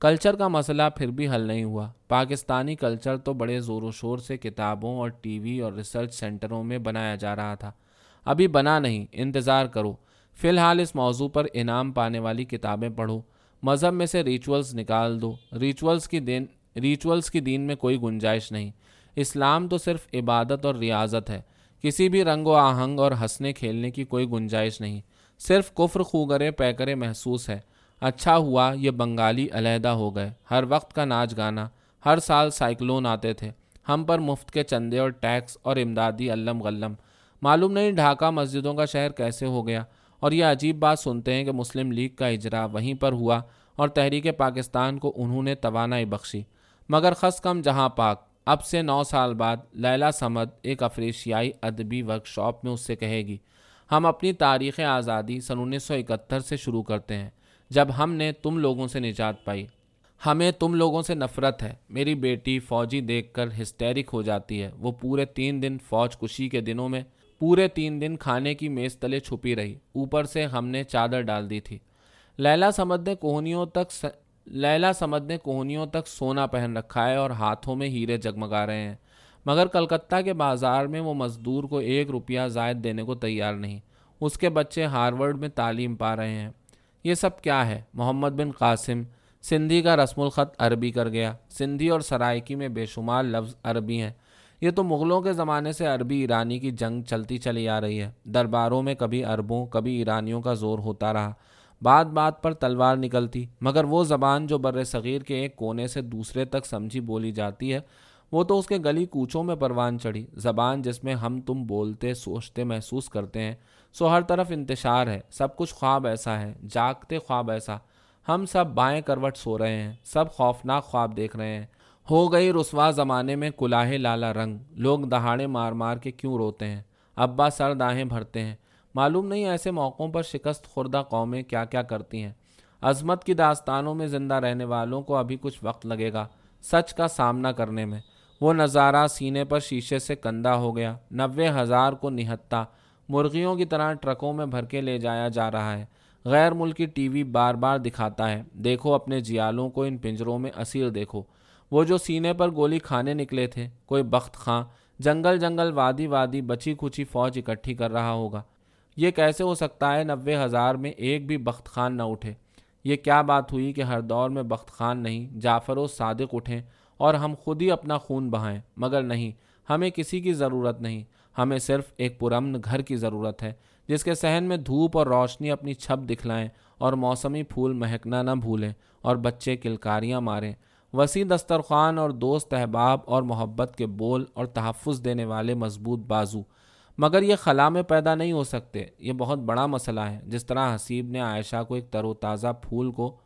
کلچر کا مسئلہ پھر بھی حل نہیں ہوا۔ پاکستانی کلچر تو بڑے زور و شور سے کتابوں اور ٹی وی اور ریسرچ سینٹروں میں بنایا جا رہا تھا۔ ابھی بنا نہیں، انتظار کرو۔ فی الحال اس موضوع پر انعام پانے والی کتابیں پڑھو۔ مذہب میں سے ریچولز نکال دو۔ ریچولز کی دین، ریچولز کی دین میں کوئی گنجائش نہیں۔ اسلام تو صرف عبادت اور ریاضت ہے۔ کسی بھی رنگ و آہنگ اور ہنسنے کھیلنے کی کوئی گنجائش نہیں۔ صرف کفر، خوگرے، پیکرے محسوس ہے۔ اچھا ہوا، یہ بنگالی علیحدہ ہو گئے۔ ہر وقت کا ناچ گانا۔ ہر سال سائیکلون آتے تھے۔ ہم پر مفت کے چندے اور ٹیکس اور امدادی علم غلم۔ معلوم نہیں ڈھاکہ مسجدوں کا شہر کیسے ہو گیا۔ اور یہ عجیب بات سنتے ہیں کہ مسلم لیگ کا اجرا وہیں پر ہوا اور تحریک پاکستان کو انہوں نے توانائی بخشی۔ مگر خس کم جہاں پاک۔ اب سے نو سال بعد لیلا سمد ایک افریشیائی ادبی ورک شاپ میں اس سے کہے گی۔ ہم اپنی تاریخ آزادی سن انیس سو اکہتر سے شروع کرتے ہیں۔ جب ہم نے تم لوگوں سے نجات پائی۔ ہمیں تم لوگوں سے نفرت ہے۔ میری بیٹی فوجی دیکھ کر ہسٹیرک ہو جاتی ہے۔ وہ پورے تین دن فوج کشی کے دنوں میں پورے تین دن کھانے کی میز تلے چھپی رہی۔ اوپر سے ہم نے چادر ڈال دی تھی۔ لیلا سمد نے کوہنیوں تک لیلا سمد نے کوہنیوں تک سونا پہن رکھا ہے اور ہاتھوں میں ہیرے جگمگا رہے ہیں۔ مگر کلکتہ کے بازار میں وہ مزدور کو ایک روپیہ زائد دینے کو تیار نہیں۔ اس کے بچے ہارورڈ میں تعلیم پا رہے ہیں۔ یہ سب کیا ہے؟ محمد بن قاسم، سندھی کا رسم الخط عربی کر گیا۔ سندھی اور سرائکی میں بے شمار لفظ عربی ہیں۔ یہ تو مغلوں کے زمانے سے عربی ایرانی کی جنگ چلتی چلی آ رہی ہے۔ درباروں میں کبھی عربوں، کبھی ایرانیوں کا زور ہوتا رہا۔ بات بات پر تلوار نکلتی، مگر وہ زبان جو بر صغیر کے ایک کونے سے دوسرے تک سمجھی بولی جاتی ہے، وہ تو اس کے گلی کوچوں میں پروان چڑھی۔ زبان جس میں ہم تم بولتے، سوچتے، محسوس کرتے ہیں۔ سو ہر طرف انتشار ہے۔ سب کچھ خواب ایسا ہے، جاگتے خواب ایسا۔ ہم سب بائیں کروٹ سو رہے ہیں، سب خوفناک خواب دیکھ رہے ہیں۔ ہو گئی رسوا زمانے میں کلاہے لالا رنگ۔ لوگ دہاڑے مار مار کے کیوں روتے ہیں؟ ابا سر داہیں بھرتے ہیں۔ معلوم نہیں ایسے موقعوں پر شکست خوردہ قومیں کیا کیا کرتی ہیں۔ عظمت کی داستانوں میں زندہ رہنے والوں کو ابھی کچھ وقت لگے گا سچ کا سامنا کرنے میں۔ وہ نظارہ سینے پر شیشے سے کندہ ہو گیا۔ نوے ہزار کو نہتا مرغیوں کی طرح ٹرکوں میں بھر کے لے جایا جا رہا ہے۔ غیر ملکی ٹی وی بار بار دکھاتا ہے۔ دیکھو اپنے جیالوں کو ان پنجروں میں اسیر دیکھو۔ وہ جو سینے پر گولی کھانے نکلے تھے، کوئی بخت خاں، جنگل جنگل وادی وادی بچی کھچی فوج اکٹھی کر رہا ہوگا۔ یہ کیسے ہو سکتا ہے نوے ہزار میں ایک بھی بخت خان نہ اٹھے؟ یہ کیا بات ہوئی کہ ہر دور میں بخت خان نہیں، جعفر و صادق اٹھیں اور ہم خود ہی اپنا خون بہائیں؟ مگر نہیں، ہمیں کسی کی ضرورت نہیں۔ ہمیں صرف ایک پرامن گھر کی ضرورت ہے، جس کے صحن میں دھوپ اور روشنی اپنی چھپ دکھلائیں اور موسمی پھول مہکنا نہ بھولیں اور بچے کلکاریاں ماریں۔ وسیع دسترخوان اور دوست احباب اور محبت کے بول اور تحفظ دینے والے مضبوط بازو۔ مگر یہ خلا میں پیدا نہیں ہو سکتے، یہ بہت بڑا مسئلہ ہے۔ جس طرح حسیب نے عائشہ کو ایک تر و تازہ پھول کو،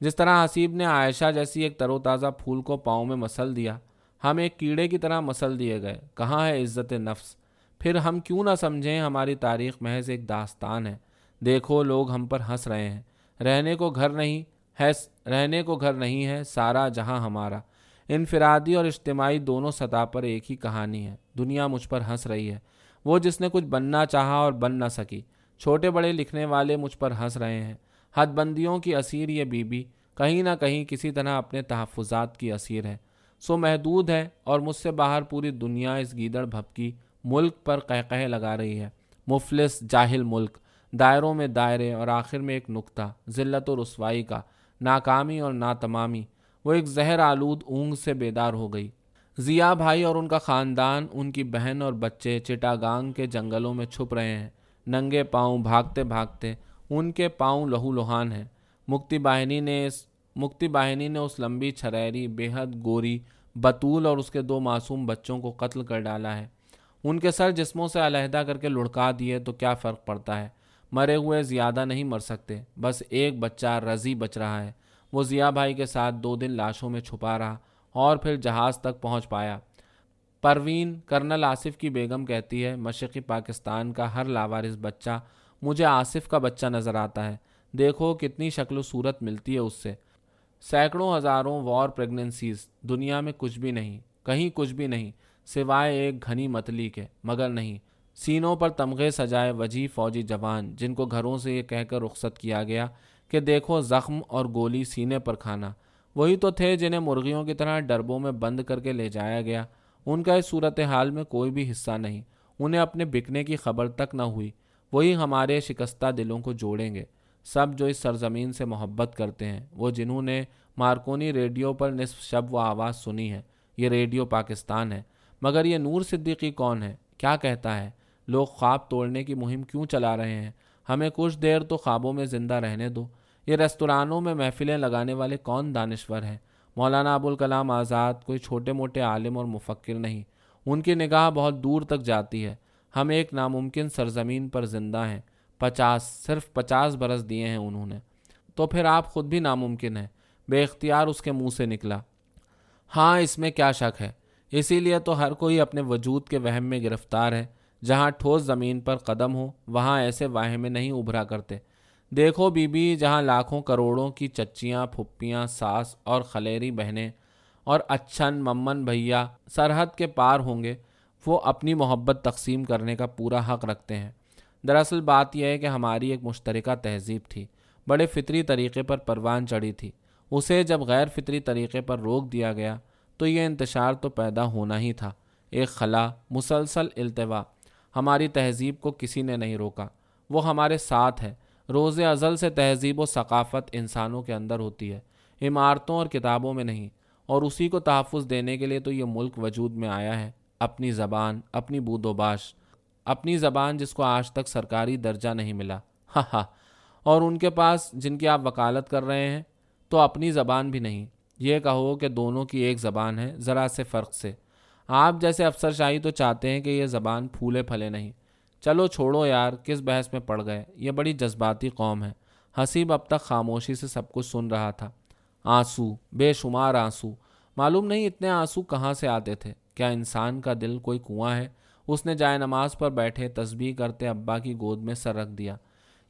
جس طرح حسیب نے عائشہ جیسی ایک تر و تازہ پھول کو پاؤں میں مسل دیا ہم ایک کیڑے کی طرح مسل دیے گئے۔ کہاں ہے عزت نفس؟ پھر ہم کیوں نہ سمجھیں ہماری تاریخ محض ایک داستان ہے۔ دیکھو لوگ ہم پر ہنس رہے ہیں۔ رہنے کو گھر نہیں ہے، رہنے کو گھر نہیں ہے، سارا جہاں ہمارا۔ انفرادی اور اجتماعی دونوں سطح پر ایک ہی کہانی ہے۔ دنیا مجھ پر ہنس رہی ہے۔ وہ جس نے کچھ بننا چاہا اور بن نہ سکی۔ چھوٹے بڑے لکھنے والے مجھ پر ہنس رہے ہیں۔ حد بندیوں کی اسیر یہ بی بی۔ کہیں نہ کہیں کسی طرح اپنے تحفظات کی اسیر ہے۔ سو محدود ہے اور مجھ سے باہر پوری دنیا اس گیدڑ بھپکی ملک پر قہ لگا رہی ہے۔ مفلس جاہل ملک، دائروں میں دائرے اور آخر میں ایک نقطہ، ذلت و رسوائی کا، ناکامی اور ناتمامی۔ وہ ایک زہر آلود اونگ سے بیدار ہو گئی۔ ضیا بھائی اور ان کا خاندان، ان کی بہن اور بچے چٹاگانگ کے جنگلوں میں چھپ رہے ہیں۔ ننگے پاؤں بھاگتے بھاگتے ان کے پاؤں لہو لہان ہیں۔ مکتی باہنی نے اس مکتی باہنی نے اس لمبی چھریری، بے حد گوری، بطول اور اس کے دو معصوم بچوں کو قتل کر ڈالا ہے۔ ان کے سر جسموں سے علیحدہ کر کے لڑکا دیے تو کیا فرق پڑتا ہے؟ مرے ہوئے زیادہ نہیں مر سکتے۔ بس ایک بچہ رضی بچ رہا ہے۔ وہ ضیا بھائی کے ساتھ دو دن لاشوں میں چھپا رہا اور پھر جہاز تک پہنچ پایا۔ پروین کرنل آصف کی بیگم کہتی ہے، مشرقی پاکستان کا ہر لاوارث بچہ، مجھے آصف کا بچہ نظر آتا ہے۔ دیکھو کتنی شکل و صورت ملتی ہے اس سے۔ سینکڑوں ہزاروں وار پریگننسیز دنیا میں کچھ بھی نہیں، کہیں کچھ بھی نہیں، سوائے ایک گھنی متلی کے، مگر نہیں۔ سینوں پر تمغے سجائے وجی فوجی جوان، جن کو گھروں سے یہ کہہ کر رخصت کیا گیا کہ دیکھو زخم اور گولی سینے پر کھانا۔ وہی تو تھے جنہیں مرغیوں کی طرح ڈربوں میں بند کر کے لے جایا گیا۔ ان کا اس صورت حال میں کوئی بھی حصہ نہیں۔ انہیں اپنے بکنے کی خبر تک نہ ہوئی۔ وہی ہمارے شکستہ دلوں کو جوڑیں گے۔ سب جو اس سرزمین سے محبت کرتے ہیں، وہ جنہوں نے مارکونی ریڈیو پر نصف شب و آواز سنی ہے۔ یہ ریڈیو پاکستان ہے۔ مگر یہ نور صدیقی کون ہے؟ کیا کہتا ہے؟ لوگ خواب توڑنے کی مہم کیوں چلا رہے ہیں؟ ہمیں کچھ دیر تو خوابوں میں زندہ رہنے دو۔ یہ ریستورانوں میں محفلیں لگانے والے کون دانشور ہیں؟ مولانا ابوالکلام آزاد کوئی چھوٹے موٹے عالم اور مفکر نہیں۔ ان کی نگاہ بہت دور تک جاتی ہے۔ ہم ایک ناممکن سرزمین پر زندہ ہیں۔ پچاس، صرف پچاس برس دیے ہیں انہوں نے۔ تو پھر آپ خود بھی ناممکن ہیں۔ بے اختیار اس کے منہ سے نکلا۔ ہاں اس میں کیا شک ہے۔ اسی لیے تو ہر کوئی اپنے وجود کے وہم میں گرفتار ہے۔ جہاں ٹھوس زمین پر قدم ہو، وہاں ایسے واہے میں نہیں ابھرا کرتے۔ دیکھو بی بی جہاں لاکھوں کروڑوں کی چچیاں، پھپھیاں، ساس اور خلیری بہنیں اور اچھن، ممن بھیا سرحد کے پار ہوں گے، وہ اپنی محبت تقسیم کرنے کا پورا حق رکھتے ہیں۔ دراصل بات یہ ہے کہ ہماری ایک مشترکہ تہذیب تھی۔ بڑے فطری طریقے پر پروان چڑھی تھی۔ اسے جب غیر فطری طریقے پر روک دیا گیا، تو یہ انتشار تو پیدا ہونا ہی تھا۔ ایک خلا، مسلسل التوا۔ ہماری تہذیب کو کسی نے نہیں روکا۔ وہ ہمارے ساتھ ہے۔ روز ازل سے تہذیب و ثقافت انسانوں کے اندر ہوتی ہے۔ عمارتوں اور کتابوں میں نہیں۔ اور اسی کو تحفظ دینے کے لیے تو یہ ملک وجود میں آیا ہے۔ اپنی زبان، اپنی بود و باش۔ اپنی زبان جس کو آج تک سرکاری درجہ نہیں ملا۔ <laughs> ہاں ہاں۔ اور ان کے پاس جن کی آپ وکالت کر رہے ہیں، تو اپنی زبان بھی نہیں۔ یہ کہو کہ دونوں کی ایک زبان ہے، ذرا سے فرق سے۔ آپ جیسے افسر شاہی تو چاہتے ہیں کہ یہ زبان پھولے پھلے نہیں۔ چلو چھوڑو یار، کس بحث میں پڑ گئے؟ یہ بڑی جذباتی قوم ہے۔ حسیب اب تک خاموشی سے سب کچھ سن رہا تھا۔ آنسو، بے شمار آنسو۔ معلوم نہیں اتنے آنسو کہاں سے آتے تھے۔ کیا انسان کا دل کوئی کنواں ہے؟ اس نے جائے نماز پر بیٹھے تسبیح کرتے ابا کی گود میں سر رکھ دیا۔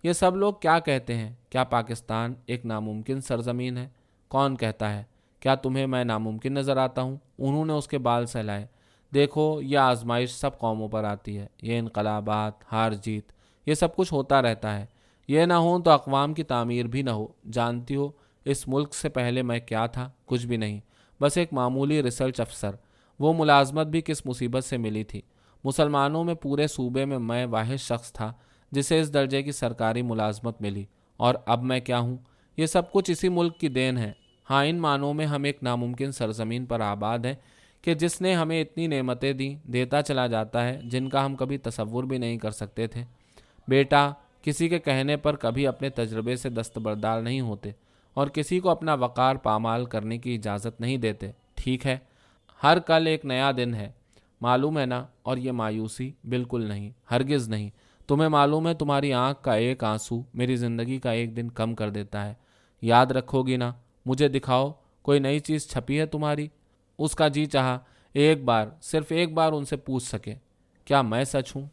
یہ سب لوگ کیا کہتے ہیں؟ کیا پاکستان ایک ناممکن سرزمین ہے؟ کون کہتا ہے؟ کیا تمہیں میں ناممکن نظر آتا ہوں؟ انہوں نے اس کے بال سہلائے۔ دیکھو، یہ آزمائش سب قوموں پر آتی ہے۔ یہ انقلابات، ہار جیت، یہ سب کچھ ہوتا رہتا ہے۔ یہ نہ ہو تو اقوام کی تعمیر بھی نہ ہو۔ جانتی ہو، اس ملک سے پہلے میں کیا تھا؟ کچھ بھی نہیں۔ بس ایک معمولی ریسرچ افسر۔ وہ ملازمت بھی کس مصیبت سے ملی تھی؟ مسلمانوں میں پورے صوبے میں میں واحد شخص تھا، جسے اس درجے کی سرکاری ملازمت ملی۔ اور اب میں کیا ہوں؟ یہ سب کچھ اسی ملک کی دین ہے۔ ہاں ان معنوں میں ہم ایک ناممکن سرزمین پر آباد ہیں کہ جس نے ہمیں اتنی نعمتیں دیں، دیتا چلا جاتا ہے، جن کا ہم کبھی تصور بھی نہیں کر سکتے تھے۔ بیٹا، کسی کے کہنے پر کبھی اپنے تجربے سے دستبردار نہیں ہوتے اور کسی کو اپنا وقار پامال کرنے کی اجازت نہیں دیتے۔ ٹھیک ہے، ہر کل ایک نیا دن ہے۔ معلوم ہے نا؟ اور یہ مایوسی بالکل نہیں، ہرگز نہیں۔ تمہیں معلوم ہے تمہاری آنکھ کا ایک آنسو میری زندگی کا ایک دن کم کر دیتا ہے۔ یاد رکھو گی نا، مجھے دکھاؤ، کوئی نئی چیز چھپی ہے تمہاری؟ اس کا جی چاہا، ایک بار، صرف ایک بار ان سے پوچھ سکے۔ کیا میں سچ ہوں؟